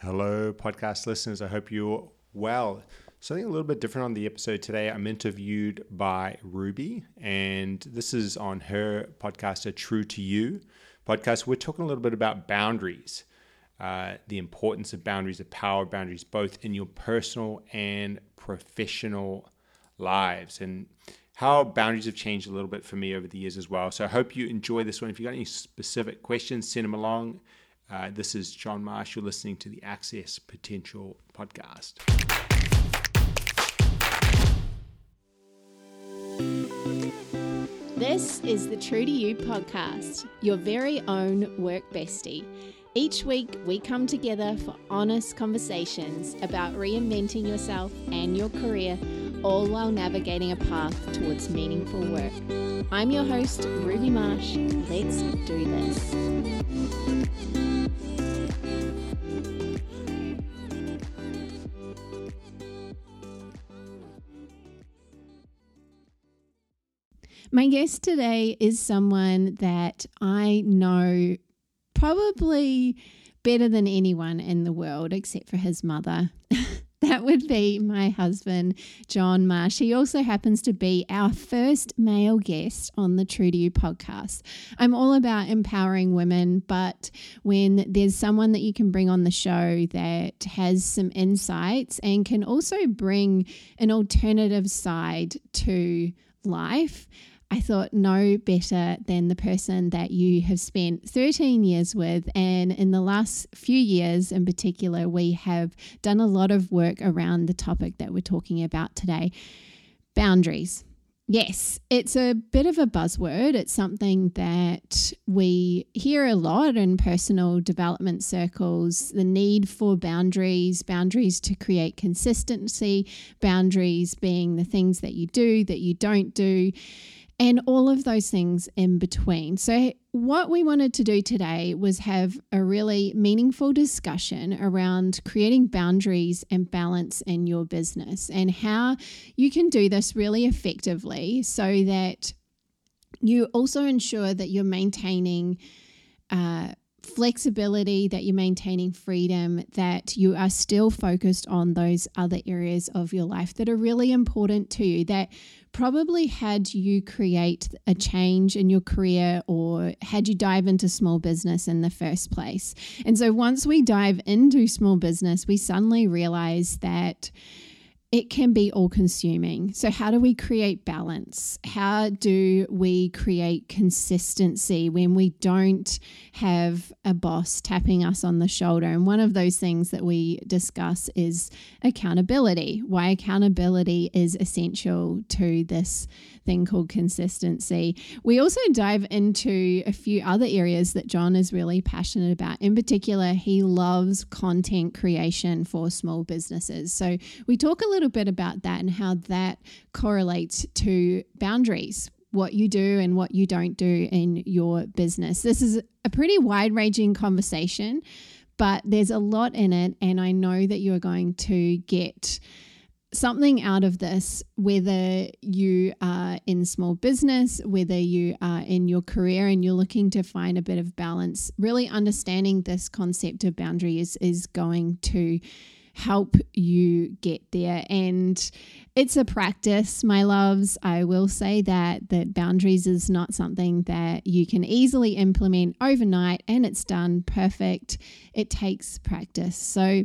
Hello, podcast listeners. I hope you're well. Something a little bit different on the episode today. I'm interviewed by Ruby, and this is on her podcast, A True to You podcast. We're talking a little bit about boundaries, uh, the importance of boundaries, the power of boundaries, both in your personal and professional lives, and how boundaries have changed a little bit for me over the years as well. So I hope you enjoy this one. If you've got any specific questions, send them along. Uh, this is John Marsh. You're listening to the Access Potential podcast. This is the True to You podcast, your very own work bestie. Each week, we come together for honest conversations about reinventing yourself and your career, all while navigating a path towards meaningful work. I'm your host, Ruby Marsh. Let's do this. My guest today is someone that I know probably better than anyone in the world except for his mother. that would be my husband, John Marsh. He also happens to be our first male guest on the True to You podcast. I'm all about empowering women, but when there's someone that you can bring on the show that has some insights and can also bring an alternative side to life, I thought no better than the person that you have spent 13 years with. And in the last few years in particular, we have done a lot of work around the topic that we're talking about today boundaries. Yes, it's a bit of a buzzword. It's something that we hear a lot in personal development circles the need for boundaries, boundaries to create consistency, boundaries being the things that you do, that you don't do and all of those things in between. So, what we wanted to do today was have a really meaningful discussion around creating boundaries and balance in your business and how you can do this really effectively so that you also ensure that you're maintaining. Uh, flexibility, that you're maintaining freedom, that you are still focused on those other areas of your life that are really important to you, that probably had you create a change in your career or had you dive into small business in the first place. And so once we dive into small business, we suddenly realize that it can be all consuming. So, how do we create balance? How do we create consistency when we don't have a boss tapping us on the shoulder? And one of those things that we discuss is accountability, why accountability is essential to this thing called consistency. We also dive into a few other areas that John is really passionate about. In particular, he loves content creation for small businesses. So, we talk a little bit about that and how that correlates to boundaries, what you do and what you don't do in your business. This is a pretty wide ranging conversation, but there's a lot in it. And I know that you're going to get something out of this, whether you are in small business, whether you are in your career and you're looking to find a bit of balance, really understanding this concept of boundary is, is going to help you get there. And it's a practice, my loves. I will say that that boundaries is not something that you can easily implement overnight and it's done perfect. It takes practice. So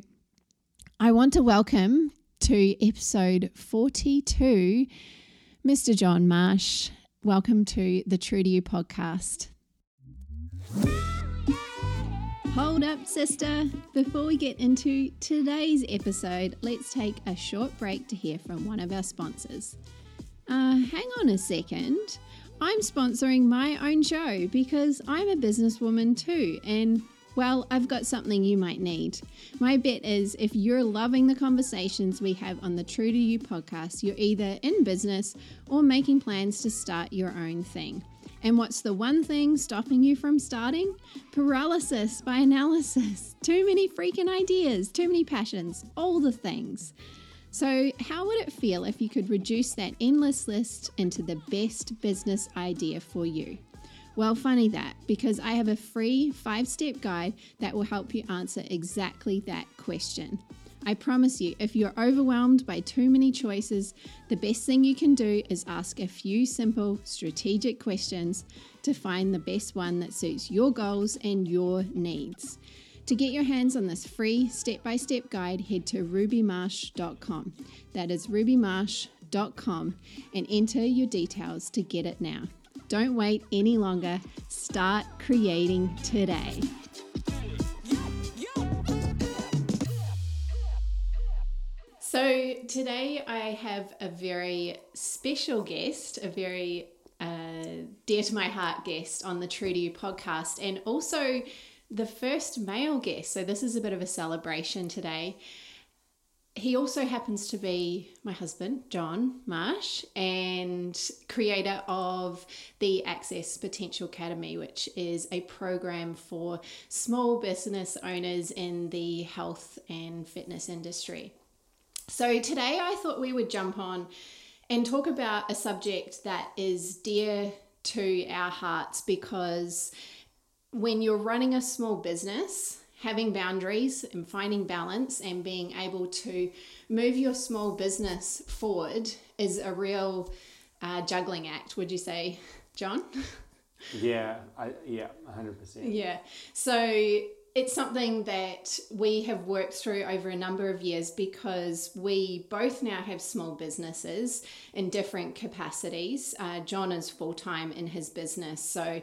I want to welcome to episode 42 Mr. John Marsh. Welcome to the True to You podcast. Hold up, sister. Before we get into today's episode, let's take a short break to hear from one of our sponsors. Uh, hang on a second. I'm sponsoring my own show because I'm a businesswoman too, and well, I've got something you might need. My bet is if you're loving the conversations we have on the True to You podcast, you're either in business or making plans to start your own thing. And what's the one thing stopping you from starting? Paralysis by analysis. Too many freaking ideas, too many passions, all the things. So, how would it feel if you could reduce that endless list into the best business idea for you? Well, funny that, because I have a free five step guide that will help you answer exactly that question. I promise you, if you're overwhelmed by too many choices, the best thing you can do is ask a few simple strategic questions to find the best one that suits your goals and your needs. To get your hands on this free step by step guide, head to rubymarsh.com. That is rubymarsh.com and enter your details to get it now. Don't wait any longer. Start creating today. So, today I have a very special guest, a very uh, dear to my heart guest on the True to You podcast, and also the first male guest. So, this is a bit of a celebration today. He also happens to be my husband, John Marsh, and creator of the Access Potential Academy, which is a program for small business owners in the health and fitness industry. So, today I thought we would jump on and talk about a subject that is dear to our hearts because when you're running a small business, having boundaries and finding balance and being able to move your small business forward is a real uh, juggling act, would you say, John? Yeah, I, yeah, 100%. Yeah. So it's something that we have worked through over a number of years because we both now have small businesses in different capacities. Uh, John is full time in his business, so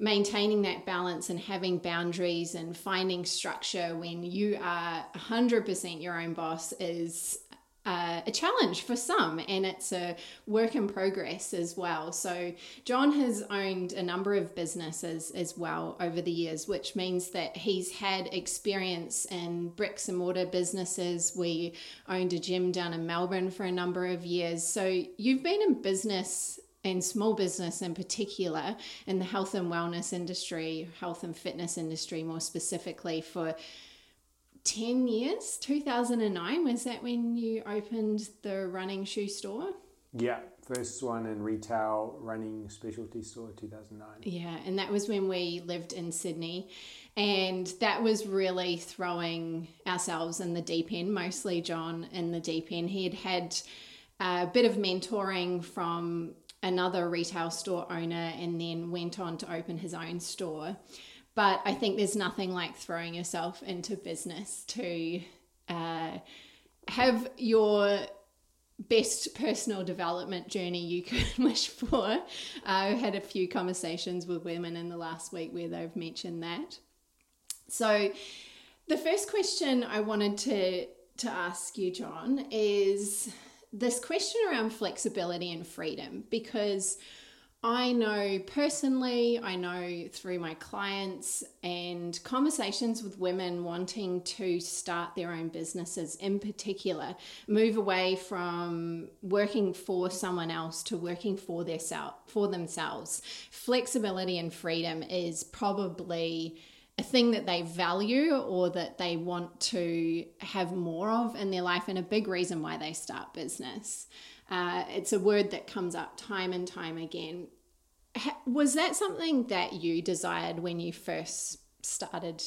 maintaining that balance and having boundaries and finding structure when you are 100% your own boss is uh, a challenge for some, and it's a work in progress as well. So, John has owned a number of businesses as well over the years, which means that he's had experience in bricks and mortar businesses. We owned a gym down in Melbourne for a number of years. So, you've been in business and small business in particular in the health and wellness industry, health and fitness industry more specifically, for 10 years 2009 was that when you opened the running shoe store Yeah, first one in retail running specialty store 2009. yeah and that was when we lived in sydney and that was really throwing ourselves in the deep end mostly john in the deep end he had had a bit of mentoring from another retail store owner and then went on to open his own store but I think there's nothing like throwing yourself into business to uh, have your best personal development journey you could wish for. I've had a few conversations with women in the last week where they've mentioned that. So, the first question I wanted to to ask you, John, is this question around flexibility and freedom because I know personally, I know through my clients and conversations with women wanting to start their own businesses in particular, move away from working for someone else to working for their self, for themselves. Flexibility and freedom is probably a thing that they value or that they want to have more of in their life and a big reason why they start business. Uh, it's a word that comes up time and time again. Was that something that you desired when you first started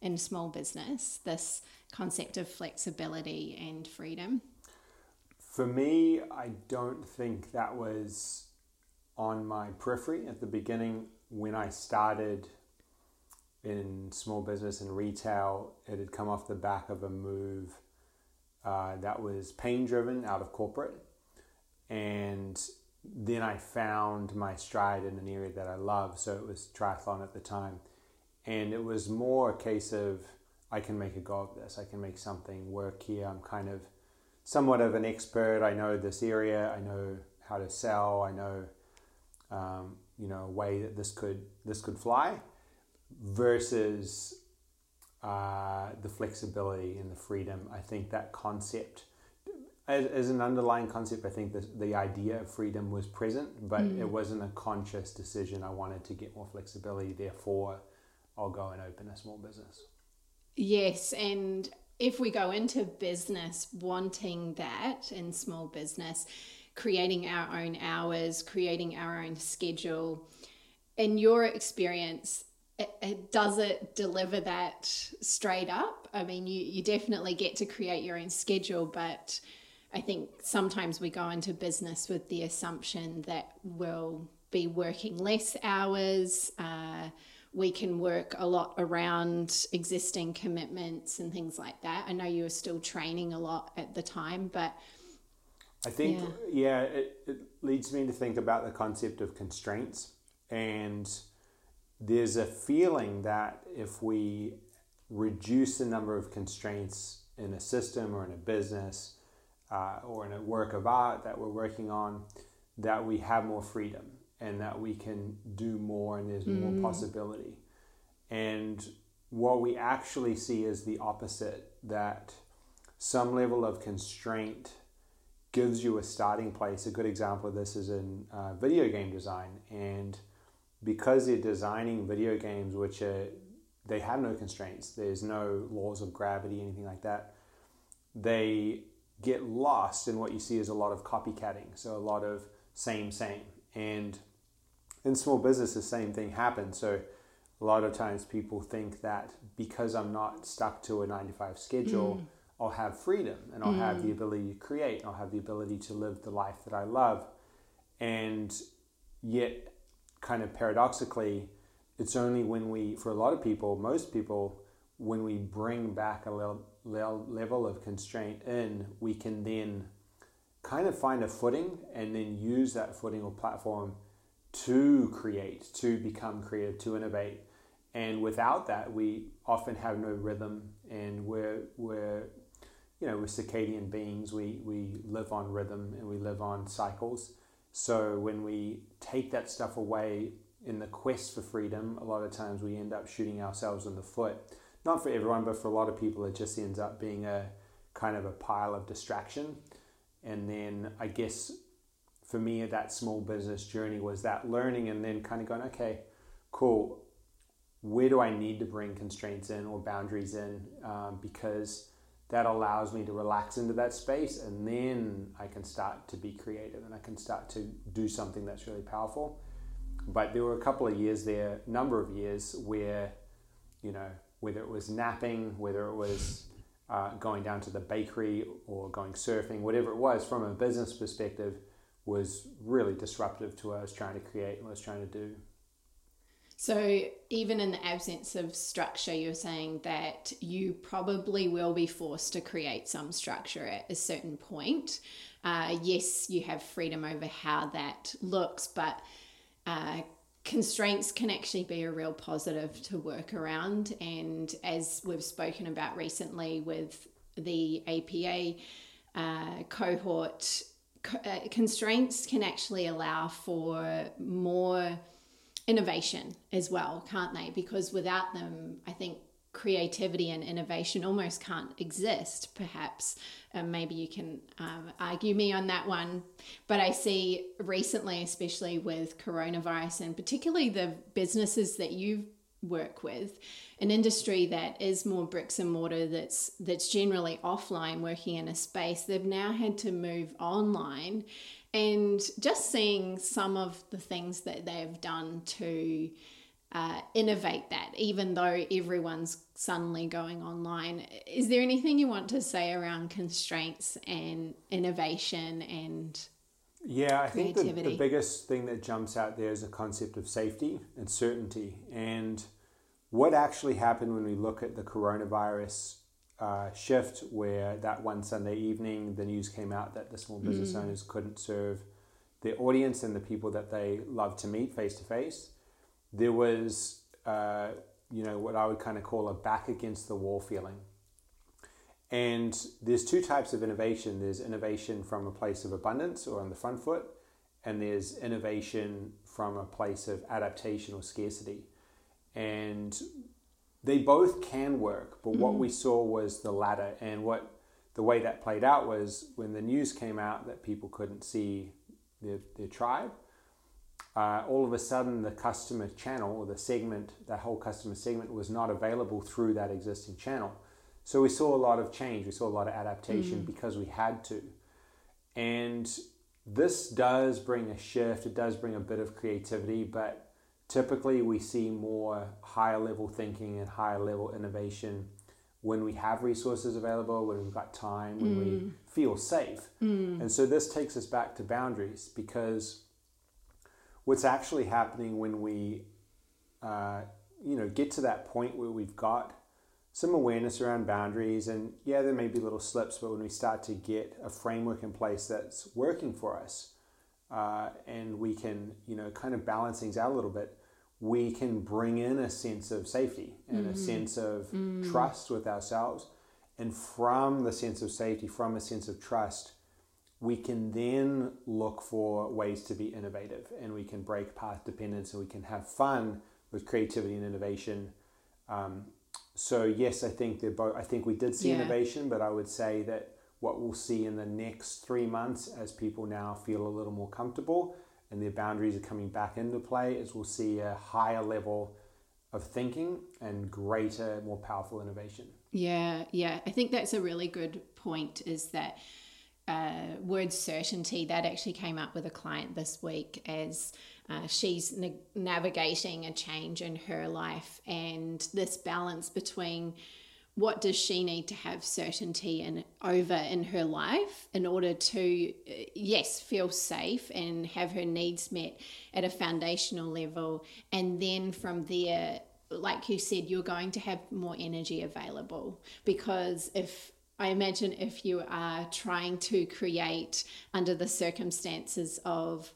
in small business? This concept of flexibility and freedom? For me, I don't think that was on my periphery at the beginning when I started in small business and retail. It had come off the back of a move uh, that was pain driven out of corporate. And then I found my stride in an area that I love. So it was triathlon at the time. And it was more a case of I can make a go of this, I can make something work here. I'm kind of somewhat of an expert. I know this area, I know how to sell, I know. Um, you know, a way that this could this could fly, versus uh, the flexibility and the freedom. I think that concept as, as an underlying concept, I think the, the idea of freedom was present, but mm. it wasn't a conscious decision. I wanted to get more flexibility, therefore, I'll go and open a small business. Yes, and if we go into business wanting that in small business, creating our own hours, creating our own schedule, in your experience, it, it, does it deliver that straight up? I mean, you, you definitely get to create your own schedule, but I think sometimes we go into business with the assumption that we'll be working less hours. Uh, we can work a lot around existing commitments and things like that. I know you were still training a lot at the time, but I think, yeah, yeah it, it leads me to think about the concept of constraints. And there's a feeling that if we reduce the number of constraints in a system or in a business uh, or in a work of art that we're working on, that we have more freedom and that we can do more and there's mm. more possibility. And what we actually see is the opposite that some level of constraint gives you a starting place. A good example of this is in uh, video game design. And because they're designing video games which are they have no constraints, there's no laws of gravity, anything like that, they get lost in what you see as a lot of copycatting. So a lot of same, same. And in small business, the same thing happens. So a lot of times people think that because I'm not stuck to a nine to five schedule, mm. I'll have freedom and I'll mm. have the mm. ability to create, and I'll have the ability to live the life that I love. And yet, kind of paradoxically, it's only when we, for a lot of people, most people, when we bring back a level, level of constraint in, we can then kind of find a footing and then use that footing or platform to create, to become creative, to innovate. And without that, we often have no rhythm and we're, we're you know, we're circadian beings. We, we live on rhythm and we live on cycles. So when we take that stuff away in the quest for freedom, a lot of times we end up shooting ourselves in the foot. Not for everyone, but for a lot of people, it just ends up being a kind of a pile of distraction. And then I guess for me, that small business journey was that learning and then kind of going, okay, cool. Where do I need to bring constraints in or boundaries in? Um, because that allows me to relax into that space and then I can start to be creative and I can start to do something that's really powerful. But there were a couple of years there, number of years, where, you know, whether it was napping, whether it was uh, going down to the bakery or going surfing, whatever it was, from a business perspective, was really disruptive to what I was trying to create and what I was trying to do. So, even in the absence of structure, you're saying that you probably will be forced to create some structure at a certain point. Uh, yes, you have freedom over how that looks, but uh, constraints can actually be a real positive to work around. And as we've spoken about recently with the APA uh, cohort, uh, constraints can actually allow for more innovation as well, can't they? Because without them, I think creativity and innovation almost can't exist, perhaps. Um, maybe you can um, argue me on that one. But I see recently, especially with coronavirus and particularly the businesses that you work with, an industry that is more bricks and mortar that's that's generally offline working in a space they've now had to move online and just seeing some of the things that they've done to uh, innovate that even though everyone's suddenly going online is there anything you want to say around constraints and innovation and yeah, I think the, the, biggest thing that jumps out there is the concept of safety and certainty. And what actually happened when we look at the coronavirus uh, shift, where that one Sunday evening the news came out that the small business mm. owners couldn't serve their audience and the people that they love to meet face to face, there was, uh, you know, what I would kind of call a back against the wall feeling. And there's two types of innovation there's innovation from a place of abundance or on the front foot, and there's innovation from a place of adaptation or scarcity and they both can work. But mm-hmm. what we saw was the latter, and what the way that played out was when the news came out that people couldn't see their, their tribe. Uh, all of a sudden, the customer channel or the segment, that whole customer segment, was not available through that existing channel. So we saw a lot of change. We saw a lot of adaptation mm. because we had to. And this does bring a shift. It does bring a bit of creativity, but typically we see more higher level thinking and higher level innovation when we have resources available, when we've got time, when mm. we feel safe. Mm. And so this takes us back to boundaries because what's actually happening when we, uh, you know, get to that point where we've got some awareness around boundaries, and yeah, there may be little slips, but when we start to get a framework in place that's working for us, uh, and we can, you know, kind of balance things out a little bit, we can bring in a sense of safety and mm-hmm. a sense of mm. trust with ourselves. And from the sense of safety, from a sense of trust, we can then look for ways to be innovative and we can break path dependence and we can have fun with creativity and innovation. Um, so yes, I think they're both. I think we did see yeah. innovation, but I would say that what we'll see in the next three months, as people now feel a little more comfortable and their boundaries are coming back into play, is we'll see a higher level of thinking and greater, more powerful innovation. Yeah, yeah. I think that's a really good point. Is that uh, word certainty that actually came up with a client this week as uh, she's na- navigating a change in her life and this balance between what does she need to have certainty in over in her life in order to uh, yes feel safe and have her needs met at a foundational level? And then from there like you said you're going to have more energy available because if I imagine if you are trying to create under the circumstances of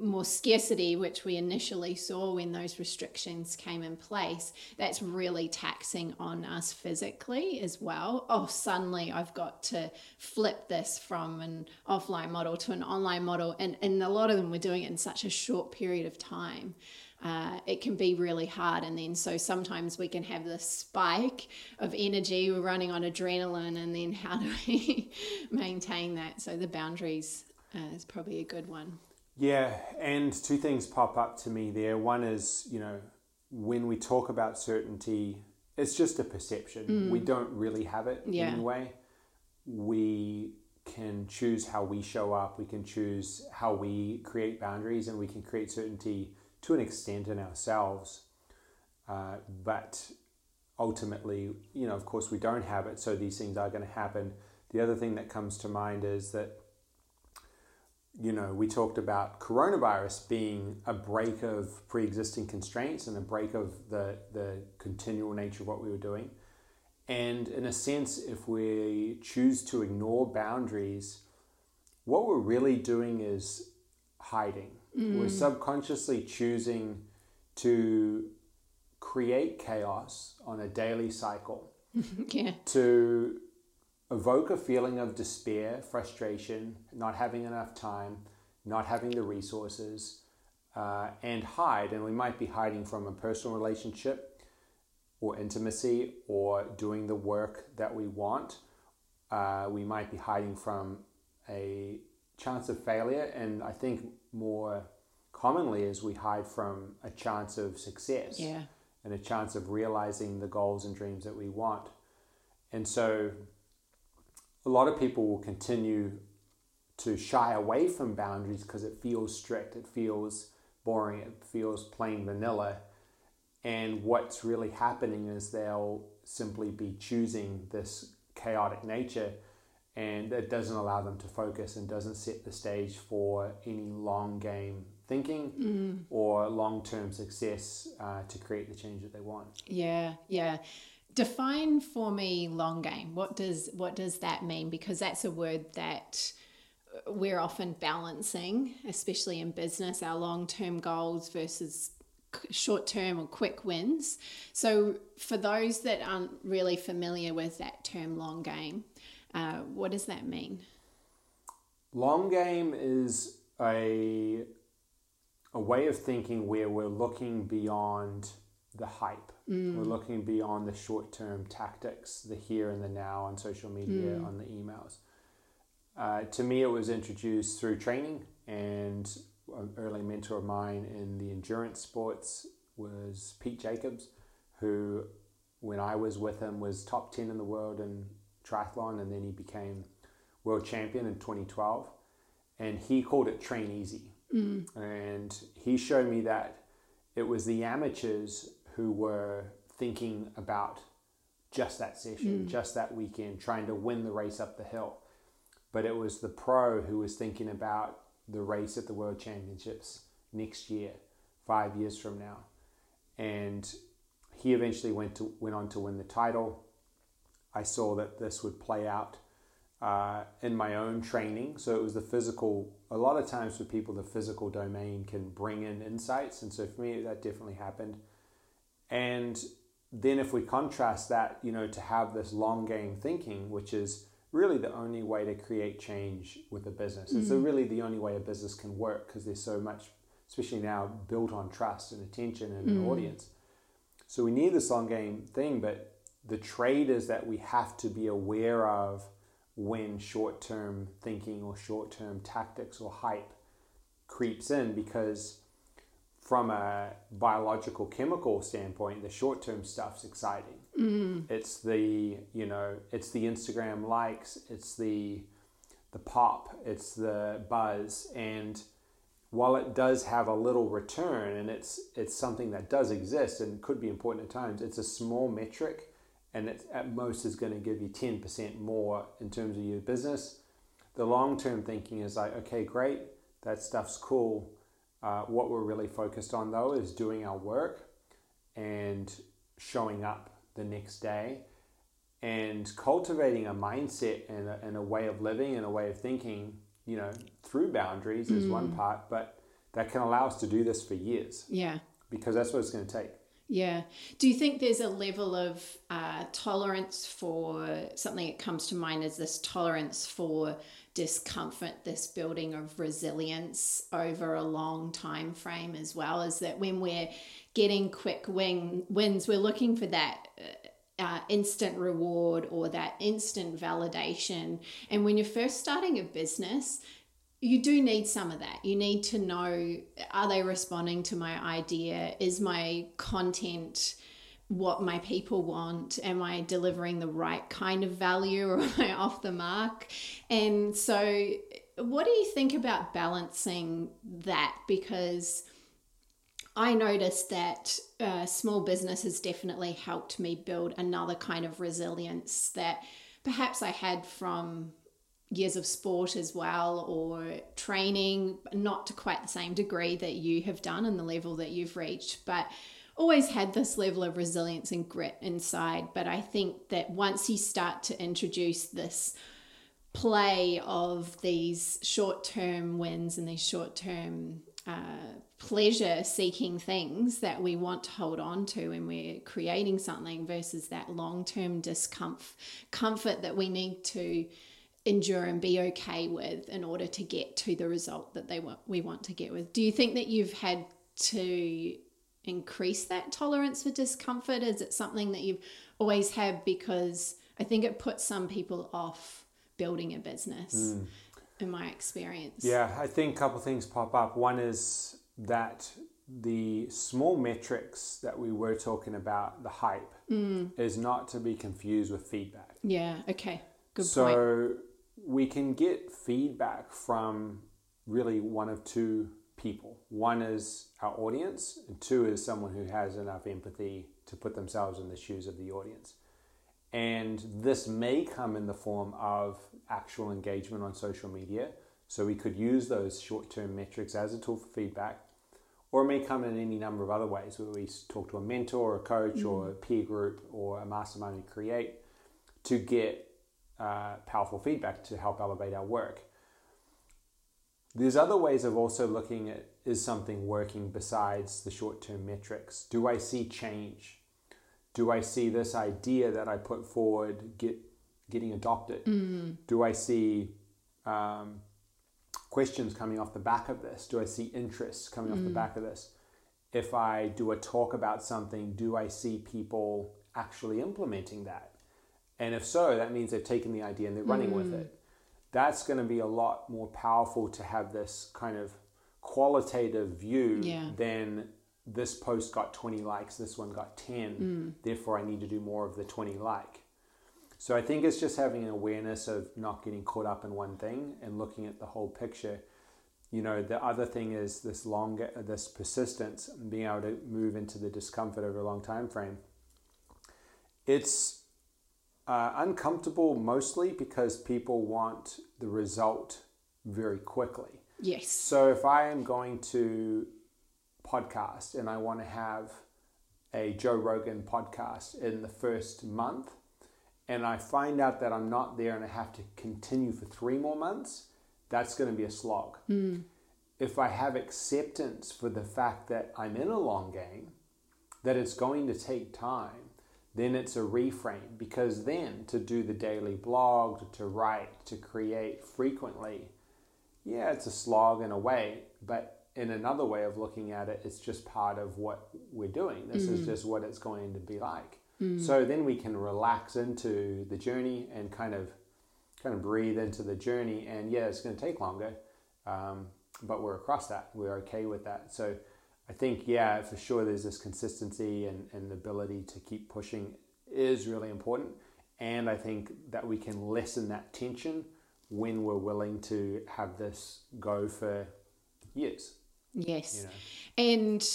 more scarcity, which we initially saw when those restrictions came in place, that's really taxing on us physically as well. Oh, suddenly I've got to flip this from an offline model to an online model. And, and a lot of them were doing it in such a short period of time uh, it can be really hard. And then so sometimes we can have this spike of energy, we're running on adrenaline, and then how do we maintain that? So the boundaries uh, is probably a good one. Yeah, and two things pop up to me there. One is, you know, when we talk about certainty, it's just a perception. Mm. We don't really have it yeah. anyway. We can choose how we show up, we can choose how we create boundaries, and we can create certainty to an extent in ourselves. Uh, but ultimately, you know, of course, we don't have it, so these things are going to happen. The other thing that comes to mind is that, you know, we talked about coronavirus being a break of pre existing constraints and a break of the, the continual nature of what we were doing. And in a sense, if we choose to ignore boundaries, what we're really doing is hiding. Mm. We're subconsciously choosing to create chaos on a daily cycle. yeah. To evoke a feeling of despair, frustration, not having enough time, not having the resources, uh, and hide. And we might be hiding from a personal relationship or intimacy or doing the work that we want. Uh, we might be hiding from a chance of failure, and I think more commonly is we hide from a chance of success yeah. and a chance of realizing the goals and dreams that we want. And so a lot of people will continue to shy away from boundaries because it feels strict, it feels boring, it feels plain vanilla. And what's really happening is they'll simply be choosing this chaotic nature and it doesn't allow them to focus and doesn't set the stage for any long game thinking mm. or long term success uh, to create the change that they want. Yeah, yeah. Define for me long game. What does what does that mean? Because that's a word that we're often balancing, especially in business, our long term goals versus short term or quick wins. So, for those that aren't really familiar with that term long game, uh, what does that mean? Long game is a a way of thinking where we're looking beyond the hype. Mm. We're looking beyond the short term tactics, the here and the now on social media, mm. on the emails. Uh, to me, it was introduced through training, and an early mentor of mine in the endurance sports was Pete Jacobs, who, when I was with him, was top 10 in the world in triathlon, and then he became world champion in 2012. And he called it train easy. Mm. And he showed me that it was the amateurs who were thinking about just that session, just that weekend, trying to win the race up the hill. But it was the pro who was thinking about the race at the World Championships next year, five years from now. And he eventually went to went on to win the title. I saw that this would play out uh, in my own training. So it was the physical. A lot of times for people, the physical domain can bring in insights, and so for me, that definitely happened. And then if we contrast that, you know, to have this long game thinking, which is really the only way to create change with a business. It's mm. really the only way a business can work because there's so much, especially now, built on trust and attention and an mm. audience. So we need this long game thing, but the trade is that we have to be aware of when short term thinking or short term tactics or hype creeps in because from a biological chemical standpoint, the short term stuff's exciting. Mm. It's the you know it's the Instagram likes, it's the the pop, it's the buzz, and while it does have a little return and it's it's something that does exist and could be important at times, it's a small metric, and it at most is going to give you ten percent more in terms of your business. The long term thinking is like, okay, great, that stuff's cool. Uh, what we're really focused on though is doing our work and showing up the next day and cultivating a mindset and a, and a way of living and a way of thinking, you know, through boundaries is one part, but that can allow us to do this for years Yeah. because that's what it's going to take. Yeah. Do you think there's a level of uh, tolerance for something that comes to mind as this tolerance for discomfort, this building of resilience over a long time frame as well? Is that when we're getting quick win, wins, we're looking for that. Uh, instant reward or that instant validation. And when you're first starting a business, you do need some of that. You need to know are they responding to my idea? Is my content what my people want? Am I delivering the right kind of value or am I off the mark? And so, what do you think about balancing that? Because I noticed that uh, small business has definitely helped me build another kind of resilience that perhaps I had from years of sport as well or training, not to quite the same degree that you have done and the level that you've reached, but always had this level of resilience and grit inside. But I think that once you start to introduce this play of these short term wins and these short term uh, pleasure seeking things that we want to hold on to when we're creating something versus that long term discomfort comfort that we need to endure and be okay with in order to get to the result that they want we want to get with do you think that you've had to increase that tolerance for discomfort? Is it something that you've always had? Because i think it puts some people off building a business hmm. in my experience. Yeah, I think a couple things pop up. One is that the small metrics that we were talking about, the hype, hmm. is not to be confused with feedback. yeah okay. Good point. so we can get feedback from really one of two people. One is our audience, and two is someone who has enough empathy to put themselves in the shoes of the audience. And this may come in the form of actual engagement on social media. So we could use those short term metrics as a tool for feedback, or it may come in any number of other ways where we talk to a mentor, or a coach, or a peer group, or a mastermind we create to get uh, powerful feedback to help elevate our work. There's other ways of also looking at is something working besides the short term metrics? Do I see change? Do I see this idea that I put forward get getting adopted? Mm. Do I see um, questions coming off the back of this? Do I see interest coming off the mm. back of this? If I do a talk about something, do I see people actually implementing that? And if so, that means they've taken the idea and they're running with mm. it. That's going to be a lot more powerful to have this kind of qualitative view Yeah. than this post got 20 likes, this one got 10, therefore I need to do more of the 20 like. So I think it's just having an awareness of not getting caught up in one thing and looking at the whole picture. you know, the other thing is this longer, this persistence, being able to move into the discomfort over a long time frame. It's uh, uncomfortable mostly because people want the result very quickly. Yes. So if I am going to podcast and I want to have a Joe Rogan podcast in the first month, and I find out that I'm not there and I have to continue for three more months, that's going to be a slog. Mm. If I have acceptance for the fact that I'm in a long game, that it's going to take time, then it's a reframe because then to do the daily blog, to write, to create frequently, yeah, it's a slog in a way, but in another way of looking at it, it's just part of what we're doing. This mm. is just what it's going to be like. Mm. So then we can relax into the journey and kind of kind of breathe into the journey. And yeah, it's going to take longer, um, but we're across that. We're okay with that. So I think yeah, for sure, there's this consistency and, and the ability to keep pushing is really important. And I think that we can lessen that tension when we're willing to have this go for years. Yes. You know? And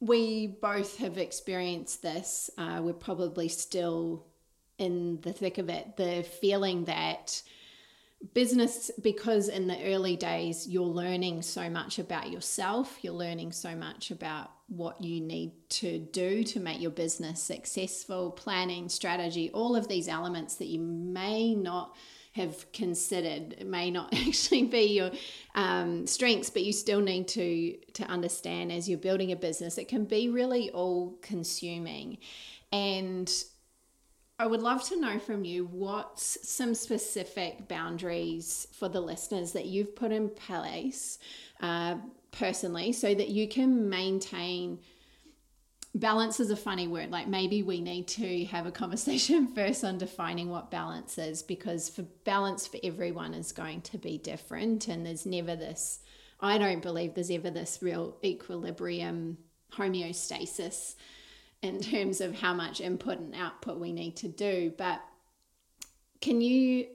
we both have experienced this. Uh, we're probably still in the thick of it. The feeling that business, because in the early days, you're learning so much about yourself, you're learning so much about what you need to do to make your business successful, planning, strategy, all of these elements that you may not have considered. It may not actually be your um, strengths but you still need to to understand as you're building a business it can be really all consuming. And I would love to know from you what's some specific boundaries for the listeners that you've put in place uh, personally so that you can maintain balance is a funny word. Like maybe we need to have a conversation first on defining what balance is because for balance for everyone is going to be different and there's never this I don't believe there's ever this real equilibrium homeostasis in terms of how much input and output we need to do. But can you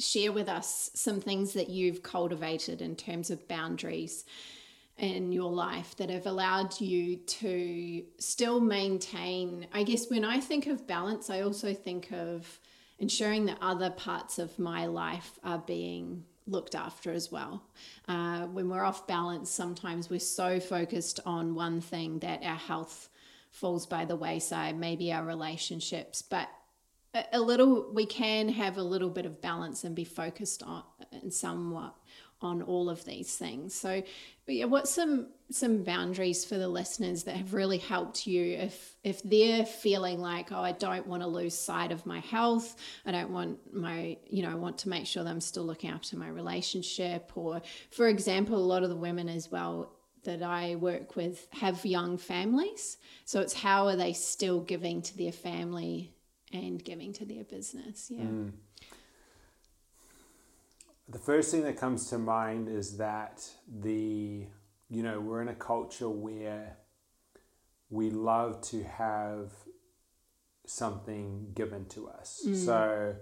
share with us some things that you've cultivated in terms of boundaries in your life that have allowed you to still maintain. I guess when I think of balance, I also think of ensuring that other parts of my life are being looked after as well. Uh, when we're off balance, sometimes we're so focused on one thing that our health falls by the wayside, maybe our relationships, but a little we can have a little bit of balance and be focused on and somewhat on all of these things. So, yeah, what's some some boundaries for the listeners that have really helped you if if they're feeling like, oh, I don't want to lose sight of my health, I don't want my, you know, I want to make sure that I'm still looking after my relationship, or for example, a lot of the women as well that I work with have young families. So it's how are they still giving to their family and giving to their business? Yeah. Mm the first thing that comes to mind is that the you know we're in a culture where we love to have something given to us mm. so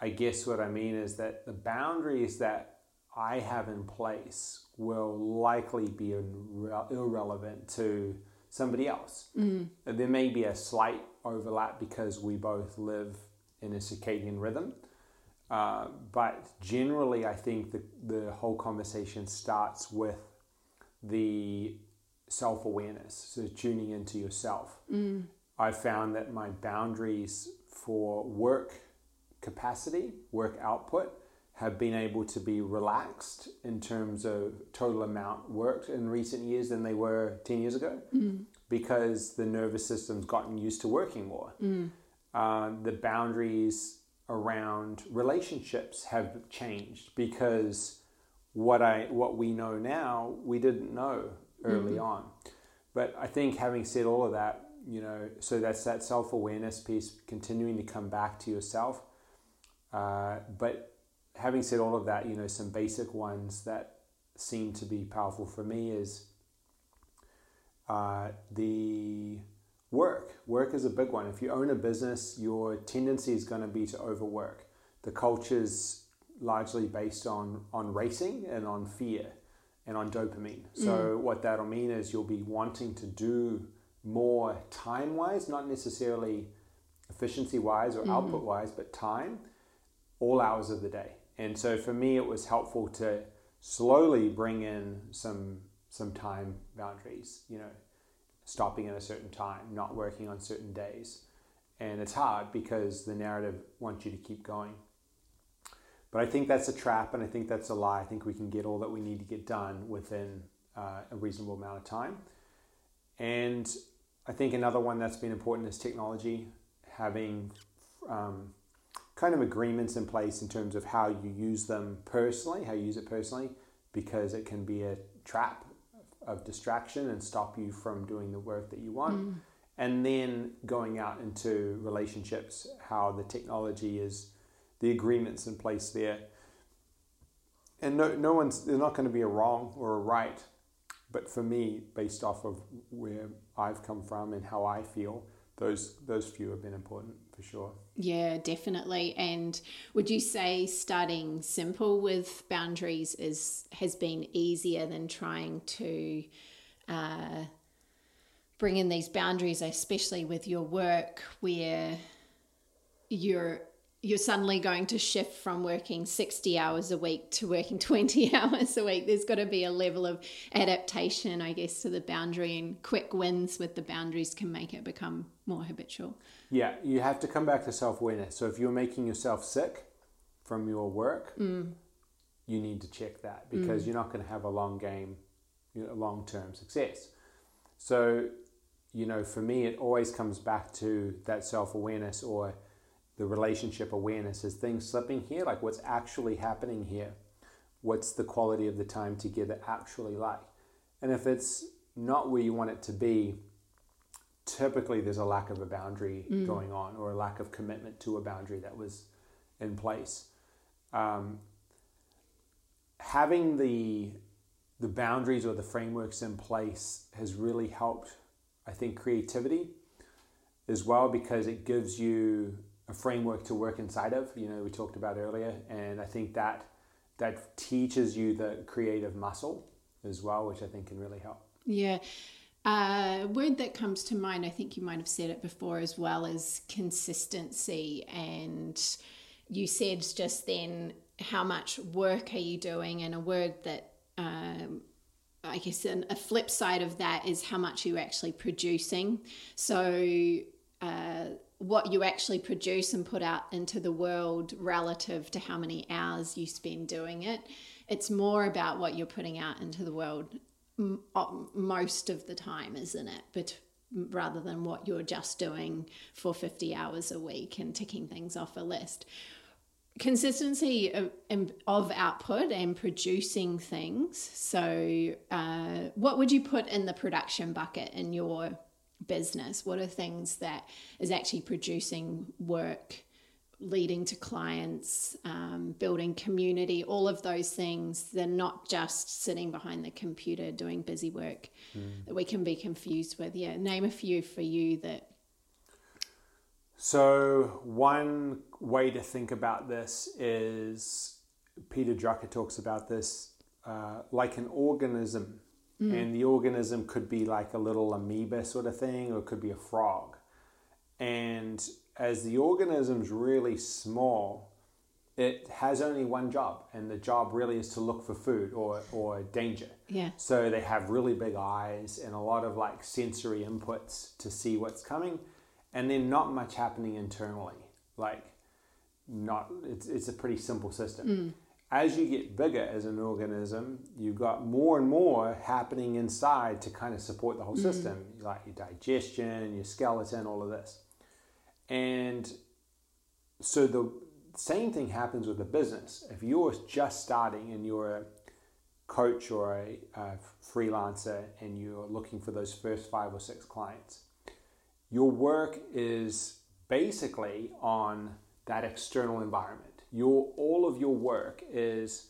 i guess what i mean is that the boundaries that i have in place will likely be irre- irrelevant to somebody else mm. there may be a slight overlap because we both live in a circadian rhythm uh, but generally, I think the, the whole conversation starts with the self awareness, so tuning into yourself. Mm. I found that my boundaries for work capacity, work output, have been able to be relaxed in terms of total amount worked in recent years than they were 10 years ago mm. because the nervous system's gotten used to working more. Mm. Uh, the boundaries around relationships have changed because what I what we know now we didn't know early mm-hmm. on. But I think having said all of that, you know, so that's that self awareness piece, continuing to come back to yourself. Uh, but having said all of that, you know, some basic ones that seem to be powerful for me is uh, the. Work is a big one. If you own a business, your tendency is going to be to overwork. The culture's largely based on on racing and on fear and on dopamine. Mm. So what that'll mean is you'll be wanting to do more time wise, not necessarily efficiency wise or mm-hmm. output wise, but time, all hours of the day. And so for me, it was helpful to slowly bring in some some time boundaries. You know, stopping at a certain time, not working on certain days, and it's hard because the narrative wants you to keep going. But I think that's a trap, and I think that's a lie. I think we can get all that we need to get done within uh, a reasonable amount of time. And I think another one that's been important is technology, having um, kind of agreements in place in terms of how you use them personally, how you use it personally, because it can be a trap of distraction and stop you from doing the work that you want. Mm. And then going out into relationships, how the technology is, the agreements in place there. And no, no one's, there's not going to be a wrong or a right. But for me, based off of where I've come from and how I feel, those those few have been important for sure. Yeah, definitely. And would you say starting simple with boundaries is has been easier than trying to uh, bring in these boundaries, especially with your work, where you're you're suddenly going to shift from working 60 hours a week to working 20 hours a week. There's got to be a level of adaptation, I guess, to the boundary, and quick wins with the boundaries can make it become more habitual. Yeah, you have to come back to self awareness. So if you're making yourself sick from your work, mm. you need to check that because mm. you're not going to have a long game, you know, long term success. So, you know, for me, it always comes back to that self awareness or the relationship awareness. Is things slipping here? Like what's actually happening here? What's the quality of the time together actually like? And if it's not where you want it to be, typically there's a lack of a boundary going on or a lack of commitment to a boundary that was in place. Um, having the the boundaries or the frameworks in place has really helped, I think, creativity as well because it gives you a framework to work inside of. You know, we talked about earlier, and I think that that teaches you the creative muscle as well, which I think can really help. Yeah. A uh, word that comes to mind, I think you might have said it before as well, is consistency. And you said just then, how much work are you doing? And a word that um, I guess an, a flip side of that is how much you're actually producing. So, uh, what you actually produce and put out into the world relative to how many hours you spend doing it. It's more about what you're putting out into the world most of the time, isn't it? But rather than what you're just doing for 50 hours a week and ticking things off a list. Consistency of, of output and producing things. So, uh, what would you put in the production bucket in your business? What are things that is actually producing work, leading to clients, um, building community, all of those things? They're not just sitting behind the computer doing busy work mm. that we can be confused with. Yeah, name a few for you that. So, one way to think about this is Peter Drucker talks about this uh, like an organism Mm. And the organism could be like a little amoeba sort of thing, or it could be a frog. And as the organism's really small, it has only one job, and the job really is to look for food or, or danger. Yeah. So they have really big eyes and a lot of like sensory inputs to see what's coming, and then not much happening internally. Like, not it's it's a pretty simple system. Mm as you get bigger as an organism, you've got more and more happening inside to kind of support the whole mm. system, like your digestion, your skeleton, all of this. And so the same thing happens with a business. If you're just starting and you're a coach or a, a freelancer and you're looking for those first five or six clients, your work is basically on that external environment your all of your work is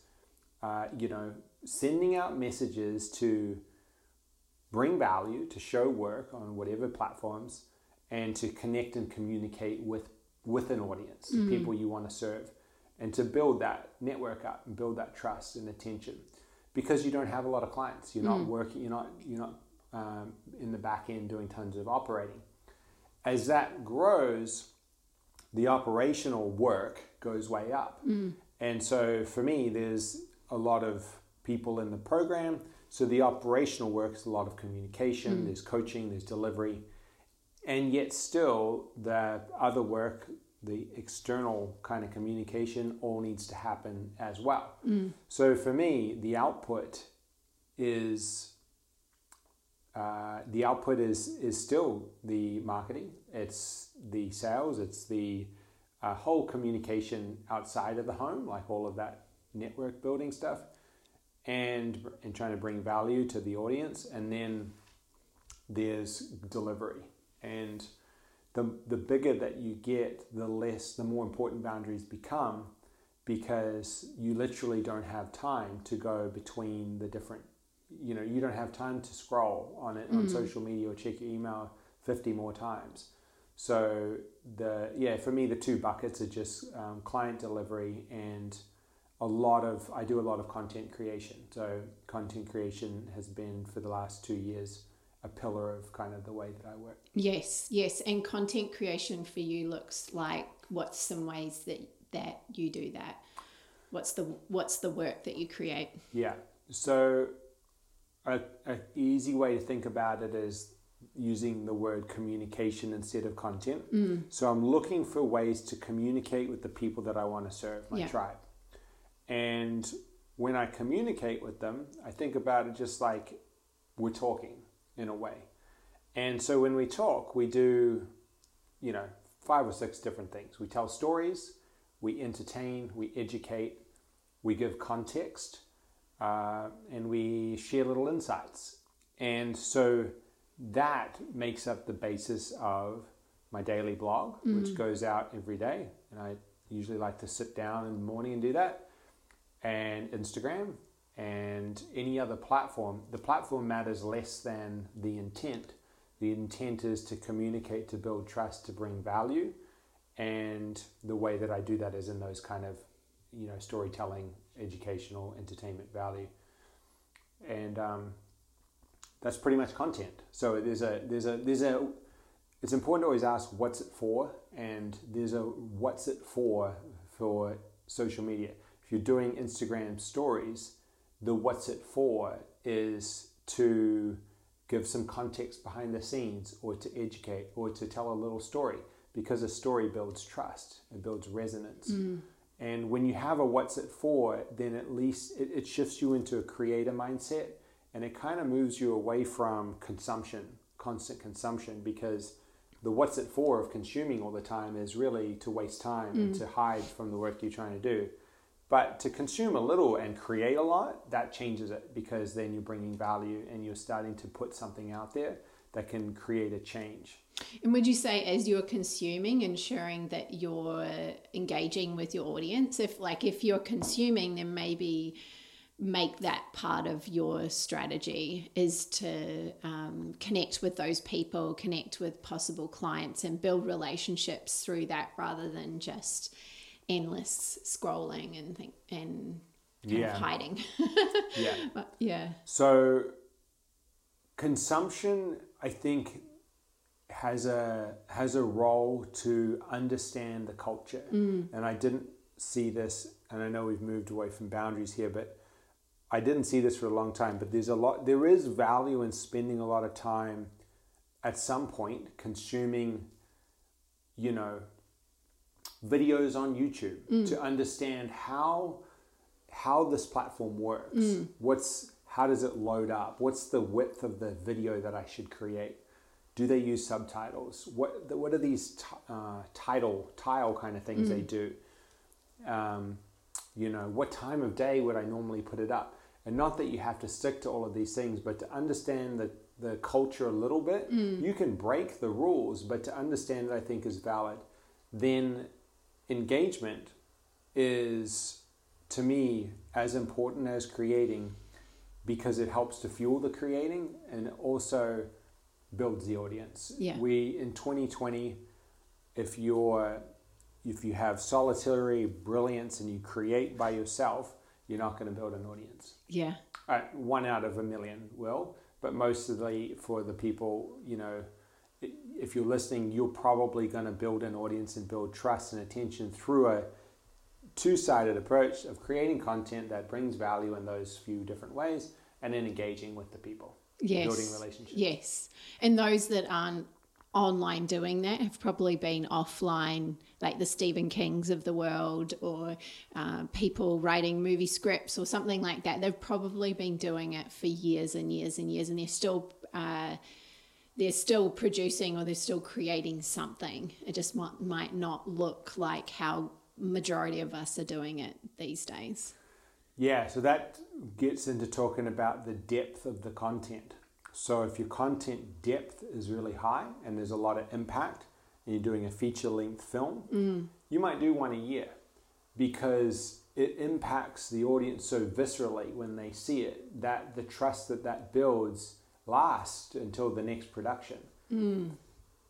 uh, you know sending out messages to bring value to show work on whatever platforms and to connect and communicate with with an audience mm-hmm. people you want to serve and to build that network up and build that trust and attention because you don't have a lot of clients. You're not working. You're not. You're not um, in the back end doing tons of operating. As that grows, the operational work goes way up. Mm. And so for me, there's a lot of people in the program. So the operational work is a lot of communication, mm. there's coaching, there's delivery. And yet, still, the other work, the external kind of communication, all needs to happen as well. Mm. So for me, the output is uh, the output is is still the marketing. It's the sales. It's the uh, whole communication outside of the home, like all of that network building stuff, and and trying to bring value to the audience. And then there's delivery. And the the bigger that you get, the less, the more important boundaries become, because you literally don't have time to go between the different you know you don't have time to scroll on it on social media or check your email 50 more times so the yeah for me the two buckets are just um, client delivery and a lot of i do a lot of content creation so content creation has been for the last two years a pillar of kind of the way that i work Yes, yes. And content creation for you looks like what's some ways that that you do that? What's the what's the work that you create? Yeah. So, a, a easy way to think about it is using the word communication instead of content. Mm. So I'm looking for ways to communicate with the people that I want to serve, my Yeah. tribe. And when I communicate with them, I think about it just like we're talking in a way. And so when we talk, we do, you know, five or six different things. We tell stories, we entertain, we educate, we give context, uh, and we share little insights. And so that makes up the basis of my daily blog, which goes out every day. And I usually like to sit down in the morning and do that. And Instagram and any other platform. The platform matters less than the intent. The intent is to communicate, to build trust, to bring value. And the way that I do that is in those kind of, you know, storytelling, educational, entertainment value. And um, that's pretty much content. So there's a there's a there's a it's important to always ask what's it for, and there's a what's it for for social media. If you're doing Instagram stories, the what's it for is to give some context behind the scenes, or to educate, or to tell a little story, because a story builds trust, it builds resonance. And when you have a what's it for, then at least it, it shifts you into a creator mindset and it kind of moves you away from consumption, constant consumption, because the what's it for of consuming all the time is really to waste time and mm. to hide from the work you're trying to do. But to consume a little and create a lot, that changes it because then you're bringing value and you're starting to put something out there that can create a change. And would you say, as you're consuming, ensuring that you're engaging with your audience? If, like, if you're consuming, then maybe make that part of your strategy is to um, connect with those people, connect with possible clients, and build relationships through that rather than just endless scrolling and think and kind Yeah. of hiding. Yeah. but yeah, So consumption, I think, has a has a role to understand the culture. Mm. And I didn't see this, and I know we've moved away from boundaries here, but I didn't see this for a long time. But there's a lot. There is value in spending a lot of time at some point consuming, you know, videos on YouTube mm. to understand how how this platform works. Mm. What's how does it load up? What's the width of the video that I should create? Do they use subtitles? What what are these t- uh, title tile kind of things they do? Um, you know, what time of day would I normally put it up? And not that you have to stick to all of these things, but to understand the, the culture a little bit, you can break the rules, but to understand it, I think is valid. Then engagement is, to me, as important as creating because it helps to fuel the creating and also builds the audience. Yeah. We, in 2020, if you're if you have solitary brilliance and you create by yourself, you're not going to build an audience. Yeah. Uh, one out of a million will, but mostly for the people, you know, if you're listening, you're probably going to build an audience and build trust and attention through a two-sided approach of creating content that brings value in those few different ways and then engaging with the people yes. building relationships. Yes. And those that aren't online doing that have probably been offline like the stephen kings of the world or uh, people writing movie scripts or something like that. They've probably been doing it for years and years and years and they're still uh, they're still producing or they're still creating something. It just might, might not look like how majority of us are doing it these days. Yeah, so that gets into talking about the depth of the content. So if your content depth is really high and there's a lot of impact and you're doing a feature length film, mm. you might do one a year because it impacts the audience so viscerally when they see it that the trust that that builds lasts until the next production. Mm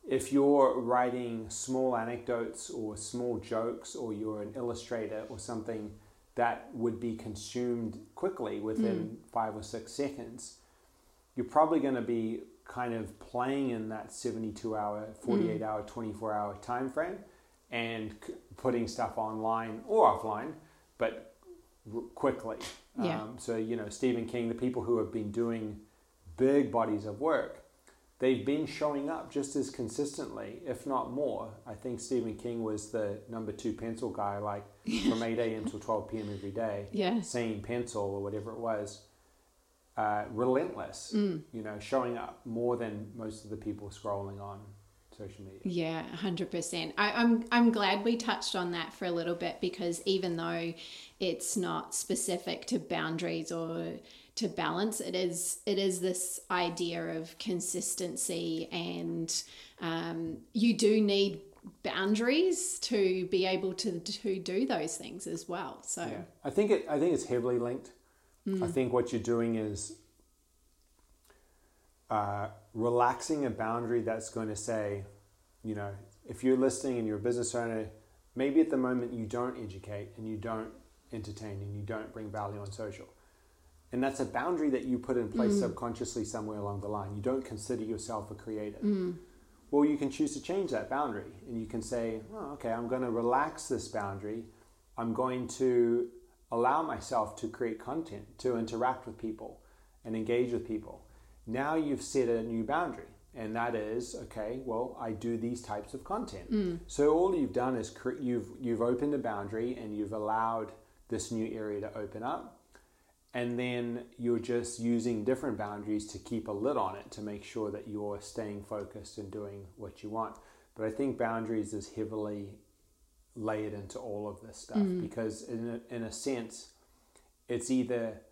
if you're writing small anecdotes or small jokes or you're an illustrator or something that would be consumed quickly within mm. five or six seconds, you're probably going to be kind of playing in that 72 hour, 48 mm. hour, 24 hour time frame and c- putting stuff online or offline, but r- quickly. Yeah. Um, so, you know, Stephen King, the people who have been doing big bodies of work, they've been showing up just as consistently, if not more. I think Stephen King was the number two pencil guy, like from 8 a.m. till 12 p.m. every day, yeah. same pencil or whatever it was. Uh, relentless, mm. you know, showing up more than most of the people scrolling on social media. Yeah, hundred percent. I'm I'm glad we touched on that for a little bit because even though it's not specific to boundaries or to balance it is it is this idea of consistency and um, you do need boundaries to be able to to do those things as well so yeah. i think it i think it's heavily linked mm. i think what you're doing is uh, relaxing a boundary that's going to say you know if you're listening and you're a business owner maybe at the moment you don't educate and you don't entertain and you don't bring value on social and that's a boundary that you put in place mm. subconsciously somewhere along the line. You don't consider yourself a creator. Mm. Well, you can choose to change that boundary and you can say, oh, okay, I'm going to relax this boundary. I'm going to allow myself to create content, to interact with people and engage with people. Now you've set a new boundary, and that is okay. Well, I do these types of content. Mm. So all you've done is cre- you've you've opened a boundary and you've allowed this new area to open up and then you're just using different boundaries to keep a lid on it to make sure that you're staying focused and doing what you want. But I think boundaries is heavily layered into all of this stuff mm. because, in a, in a sense, it's either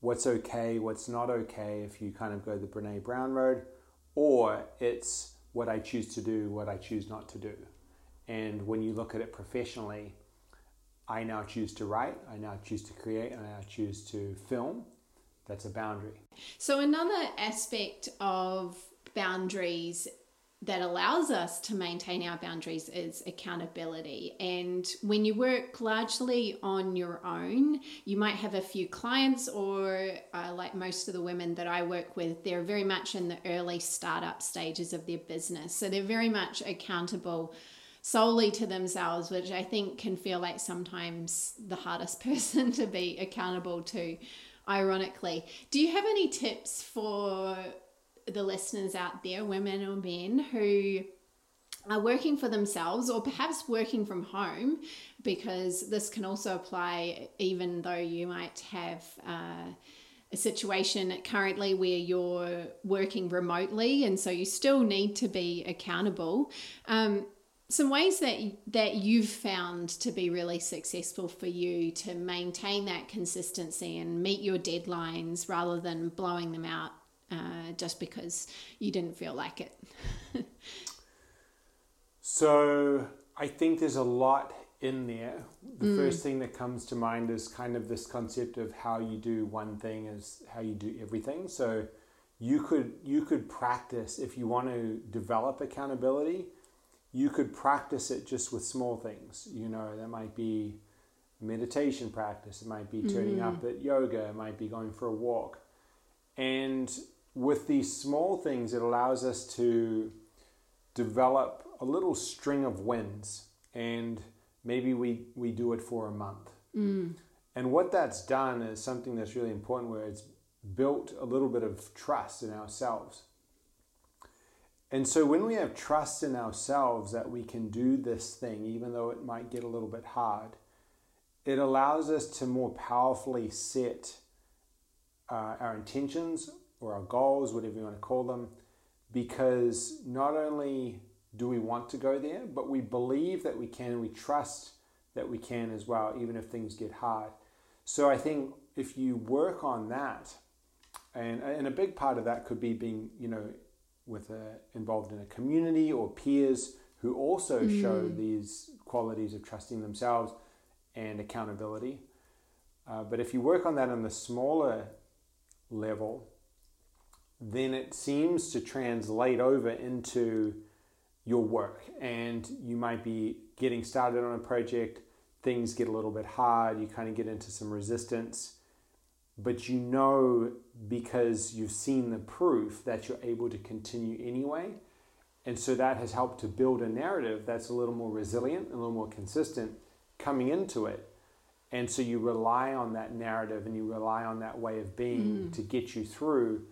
what's okay, what's not okay if you kind of go the Brene Brown road, or it's what I choose to do, what I choose not to do. And when you look at it professionally, I now choose to write, I now choose to create, I now choose to film. That's a boundary. So, another aspect of boundaries that allows us to maintain our boundaries is accountability. And when you work largely on your own, you might have a few clients, or uh, like most of the women that I work with, they're very much in the early startup stages of their business. So they're very much accountable solely to themselves, which I think can feel like sometimes the hardest person to be accountable to, ironically. Do you have any tips for the listeners out there, women or men, who are working for themselves or perhaps working from home because this can also apply even though you might have uh, a situation currently where you're working remotely and so you still need to be accountable um, some ways that that you've found to be really successful for you to maintain that consistency and meet your deadlines rather than blowing them out uh, just because you didn't feel like it. so I think there's a lot in there. The mm. first thing that comes to mind is kind of this concept of how you do one thing is how you do everything. So you could you could practice if you want to develop accountability you could practice it just with small things. You know, that might be meditation practice, it might be turning Mm. up at yoga, it might be going for a walk. And with these small things, it allows us to develop a little string of wins. And maybe we, we do it for a month. Mm. And what that's done is something that's really important where it's built a little bit of trust in ourselves. And so when we have trust in ourselves that we can do this thing, even though it might get a little bit hard, it allows us to more powerfully set uh, our intentions or our goals, whatever you want to call them, because not only do we want to go there, but we believe that we can, we trust that we can as well, even if things get hard. So I think if you work on that, and, and a big part of that could be being, you know, with a, involved in a community or peers who also show these qualities of trusting themselves and accountability. Uh, but if you work on that on the smaller level, then it seems to translate over into your work. And you might be getting started on a project, things get a little bit hard, you kind of get into some resistance, but you know because you've seen the proof that you're able to continue anyway. And so that has helped to build a narrative that's a little more resilient, a little more consistent coming into it. And so you rely on that narrative and you rely on that way of being to get you through,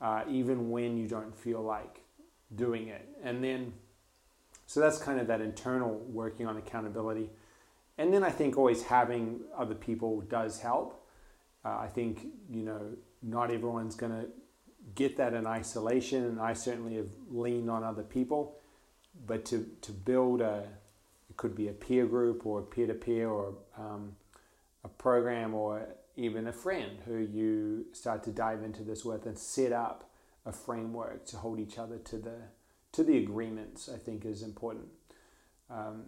uh, even when you don't feel like doing it. And then, so that's kind of that internal working on accountability. And then I think always having other people does help. Uh, I think, you know, not everyone's going to get that in isolation, and I certainly have leaned on other people. But to, to build a, it could be a peer group or peer to peer or um, a program or even a friend who you start to dive into this with and set up a framework to hold each other to the to the agreements I think is important. Um,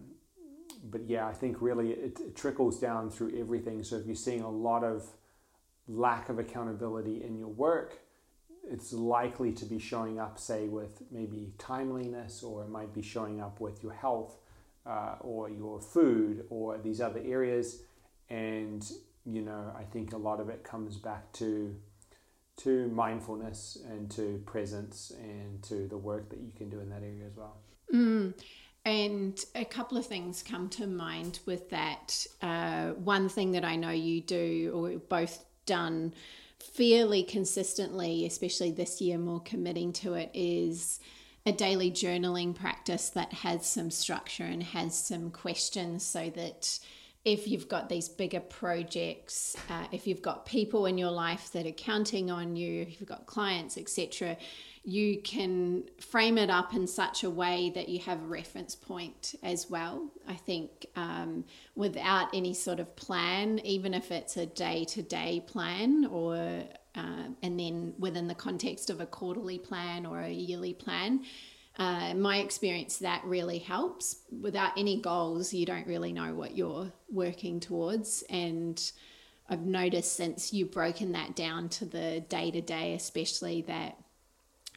but yeah, I think really it, it trickles down through everything. So if you're seeing a lot of lack of accountability in your work, it's likely to be showing up, say, with maybe timeliness, or it might be showing up with your health, uh, or your food, or these other areas. And you know, I think a lot of it comes back to to mindfulness and to presence and to the work that you can do in that area as well. Mm. And a couple of things come to mind with that. Uh, one thing that I know you do, or both done fairly consistently, especially this year, more committing to it, is a daily journaling practice that has some structure and has some questions so that if you've got these bigger projects, uh, if you've got people in your life that are counting on you, if you've got clients, etc., you can frame it up in such a way that you have a reference point as well. I think um, without any sort of plan, even if it's a day to day plan or uh, and then within the context of a quarterly plan or a yearly plan, uh, my experience that really helps. Without any goals, you don't really know what you're working towards. And I've noticed since you've broken that down to the day to day, especially that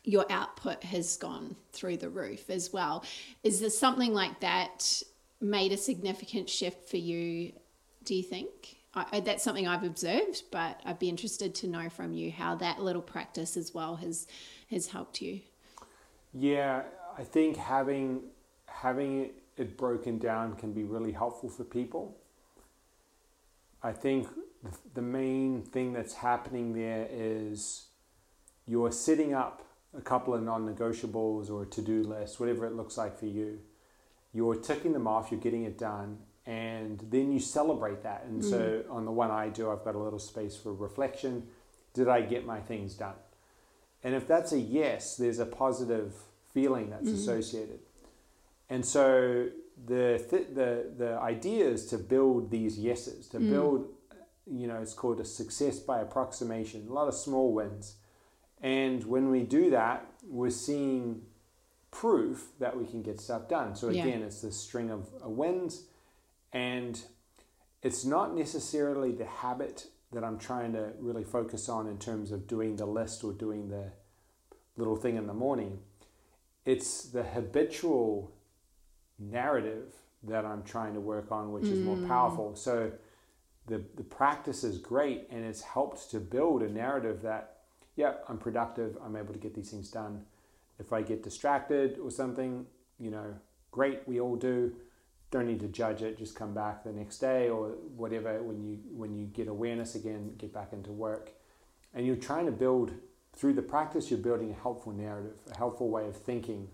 your output has gone through the roof as well. Is there something like that made a significant shift for you, do you think? I, that's something I've observed, but I'd be interested to know from you how that little practice as well has has helped you. Yeah, I think having having it broken down can be really helpful for people. I think the main thing that's happening there is you're setting up a couple of non-negotiables or a to-do list, whatever it looks like for you. You're ticking them off, you're getting it done, and then you celebrate that. And mm. so on the one I do, I've got a little space for reflection. Did I get my things done? And if that's a yes, there's a positive feeling that's mm-hmm. associated. And so the, th- the the idea is to build these yeses, to mm. build, you know, it's called a success by approximation, a lot of small wins. And when we do that, we're seeing proof that we can get stuff done. So again, yeah. it's this string of wins, and it's not necessarily the habit that I'm trying to really focus on in terms of doing the list or doing the little thing in the morning. It's the habitual narrative that I'm trying to work on, which is more mm. powerful. So the the practice is great, and it's helped to build a narrative that, yeah, I'm productive. I'm able to get these things done. If I get distracted or something, you know, great. We all do. Don't need to judge it. Just come back the next day or whatever. When you when you get awareness again, get back into work, and you're trying to build through the practice. You're building a helpful narrative, a helpful way of thinking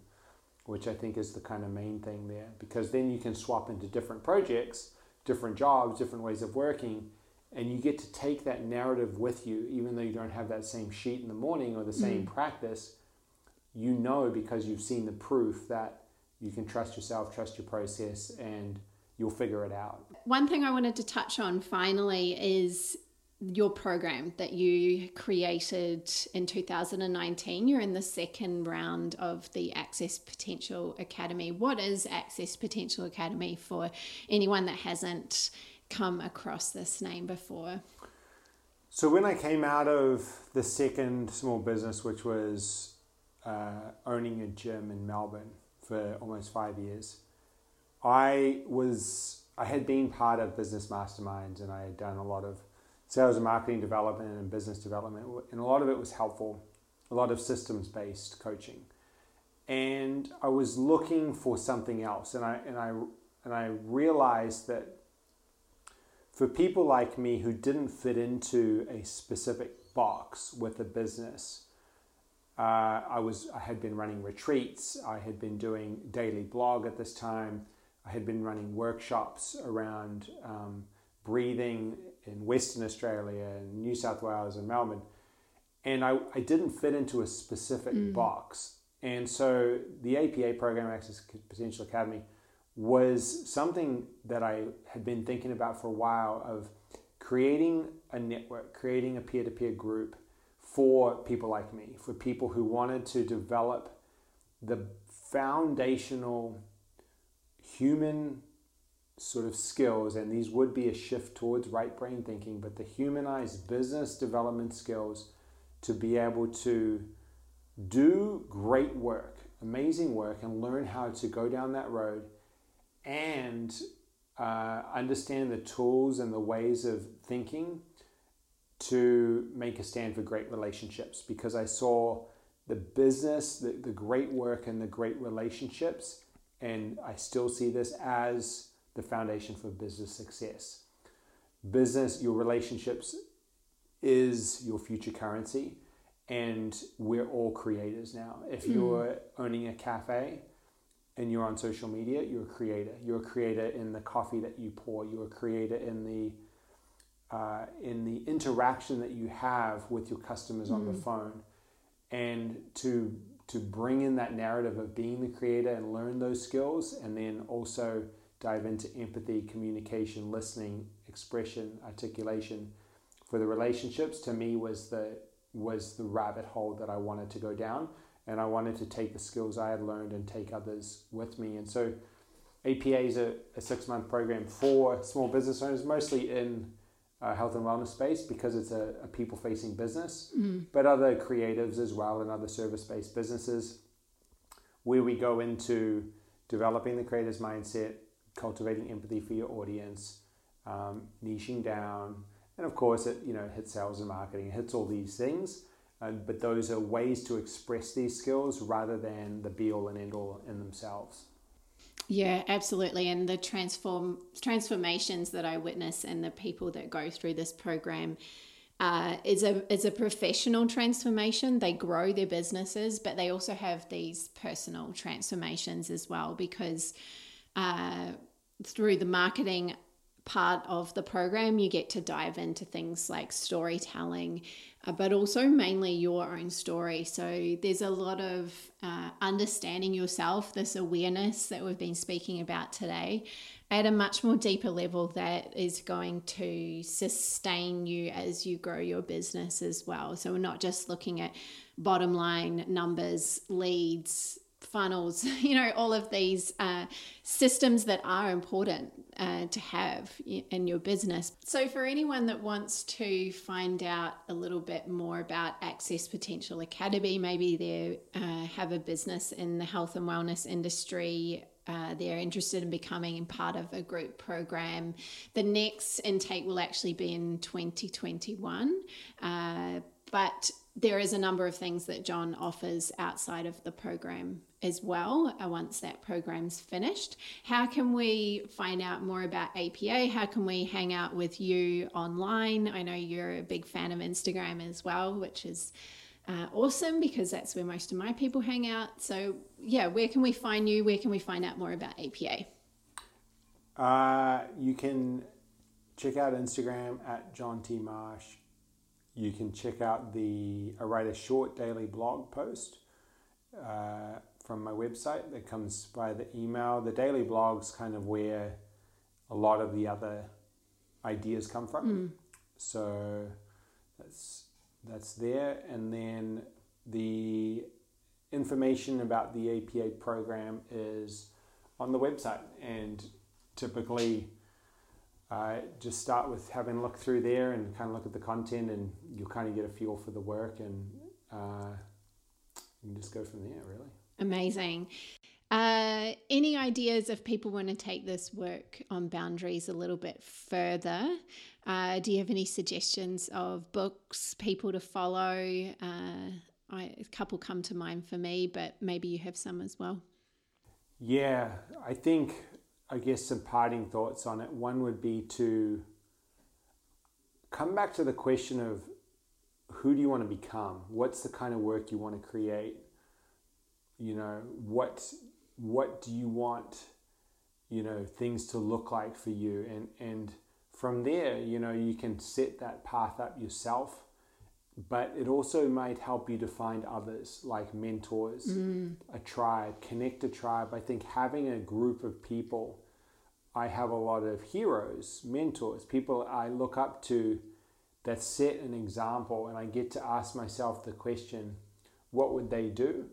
which I think is the kind of main thing there. Because then you can swap into different projects, different jobs, different ways of working, and you get to take that narrative with you, even though you don't have that same sheet in the morning or the same mm. practice. You know because you've seen the proof that you can trust yourself, trust your process, and you'll figure it out. One thing I wanted to touch on finally is your program that you created in 2019. You're in the second round of the Access Potential Academy. What is Access Potential Academy for anyone that hasn't come across this name before? So, when I came out of the second small business, which was uh, owning a gym in Melbourne for almost five years, I was I had been part of business masterminds and I had done a lot of sales and marketing development and business development. And a lot of it was helpful, a lot of systems based coaching. And I was looking for something else. And I, and I, and I realized that for people like me who didn't fit into a specific box with a business, uh, I was I had been running retreats. I had been doing daily blog at this time. I had been running workshops around um, breathing in Western Australia and New South Wales and Melbourne. And I, I didn't fit into a specific mm. box. And so the APA program, Access Potential Academy, was something that I had been thinking about for a while of creating a network, creating a peer to peer group for people like me, for people who wanted to develop the foundational human sort of skills, and these would be a shift towards right brain thinking, but the humanized business development skills to be able to do great work, amazing work, and learn how to go down that road and uh, understand the tools and the ways of thinking to make a stand for great relationships because I saw the business, the, the great work, and the great relationships. And I still see this as the foundation for business success. Business, your relationships is your future currency, and we're all creators now. If mm. you're owning a cafe and you're on social media, you're a creator. You're a creator in the coffee that you pour. You're a creator in the uh, in the interaction that you have with your customers mm. on the hmm. phone, and to to bring in that narrative of being the creator and learn those skills, and then also dive into empathy, communication, listening, expression, articulation for the relationships to me was the was the rabbit hole that I wanted to go down and I wanted to take the skills I had learned and take others with me and so APA is a, a six month program for small business owners mostly in uh, health and wellness space because it's a, a people facing business mm. but other creatives as well and other service based businesses where we go into developing the creator's mindset cultivating empathy for your audience, um, niching down, and of course it you know hits sales and marketing, it hits all these things. Uh, but those are ways to express these skills rather than the be all and end all in themselves. Yeah, absolutely. And the transform transformations that I witness and the people that go through this program uh, is a is a professional transformation. They grow their businesses, but they also have these personal transformations as well because uh, through the marketing part of the program, you get to dive into things like storytelling, uh, but also mainly your own story. So there's a lot of uh, understanding yourself, this awareness that we've been speaking about today, at a much more deeper level that is going to sustain you as you grow your business as well. So we're not just looking at bottom line numbers, leads, funnels, you know, all of these uh, systems that are important uh, to have in your business. So, for anyone that wants to find out a little bit more about Access Potential Academy, maybe they uh, have a business in the health and wellness industry. uh, they're interested in becoming part of a group program. The next intake will actually be in 2021, uh, but there is a number of things that John offers outside of the program as well uh, once that program's finished. How can we find out more about APA? How can we hang out with you online? I know you're a big fan of Instagram as well, which is uh, awesome because that's where most of my people hang out. So, yeah, where can we find you? Where can we find out more about APA? Uh, you can check out Instagram at John T. Marsh. You can check out the I write a short daily blog post uh, from my website that comes by the email. The daily blog's kind of where a lot of the other ideas come from. Mm. So that's that's there. And then the information about the APA program is on the website. And typically, uh, just start with having a look through there and kind of look at the content, and you'll kind of get a feel for the work, and uh, you can just go from there, really. Amazing. Uh, any ideas if people want to take this work on boundaries a little bit further? Uh, do you have any suggestions of books, people to follow? Uh, I, a couple come to mind for me, but maybe you have some as well. Yeah, I think, I guess, some parting thoughts on it. One would be to come back to the question of who do you want to become? What's the kind of work you want to create? You know, what what do you want you know things to look like for you and and from there you know you can set that path up yourself but it also might help you to find others like mentors mm. a tribe connect a tribe i think having a group of people i have a lot of heroes mentors people i look up to that set an example and i get to ask myself the question what would they do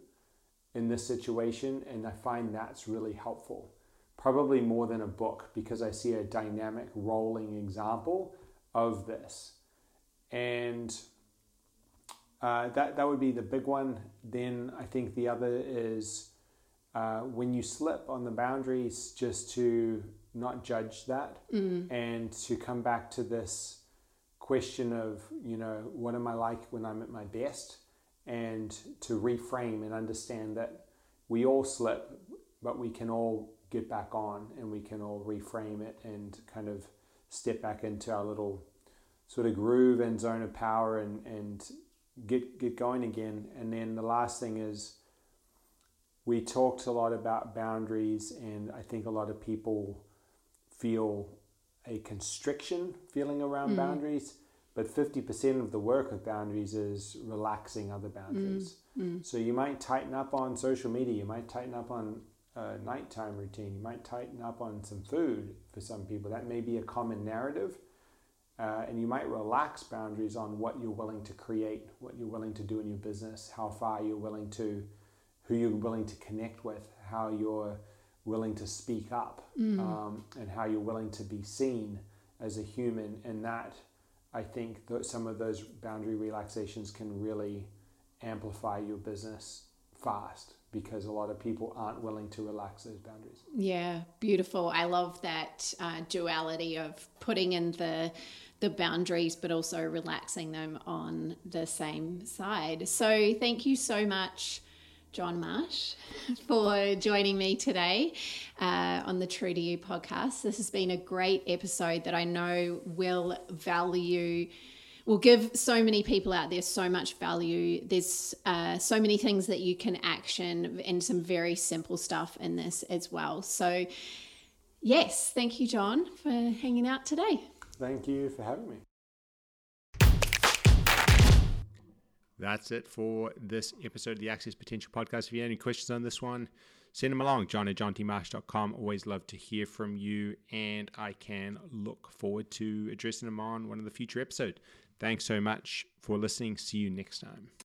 in this situation, and I find that's really helpful. Probably more than a book because I see a dynamic, rolling example of this. And uh, that, that would be the big one. Then I think the other is uh, when you slip on the boundaries, just to not judge that mm. and to come back to this question of, you know, what am I like when I'm at my best? and to reframe and understand that we all slip, but we can all get back on and we can all reframe it and kind of step back into our little sort of groove and zone of power and, and get get going again. And then the last thing is we talked a lot about boundaries and I think a lot of people feel a constriction feeling around mm. boundaries but 50% of the work of boundaries is relaxing other boundaries. Mm, mm. So you might tighten up on social media, you might tighten up on a nighttime routine, you might tighten up on some food for some people. That may be a common narrative. Uh, and you might relax boundaries on what you're willing to create, what you're willing to do in your business, how far you're willing to, who you're willing to connect with, how you're willing to speak up, mm. um, and how you're willing to be seen as a human. And that I think that some of those boundary relaxations can really amplify your business fast because a lot of people aren't willing to relax those boundaries. Yeah, beautiful. I love that uh, duality of putting in the the boundaries but also relaxing them on the same side. So thank you so much John Marsh for joining me today uh, on the True to You podcast. This has been a great episode that I know will value will give so many people out there so much value. There's uh, so many things that you can action and some very simple stuff in this as well. So, yes, thank you, John, for hanging out today. Thank you for having me. That's it for this episode of the Access Potential Podcast. If you have any questions on this one, send them along. John at johntmarsh.com. Always love to hear from you, and I can look forward to addressing them on one of the future episodes. Thanks so much for listening. See you next time.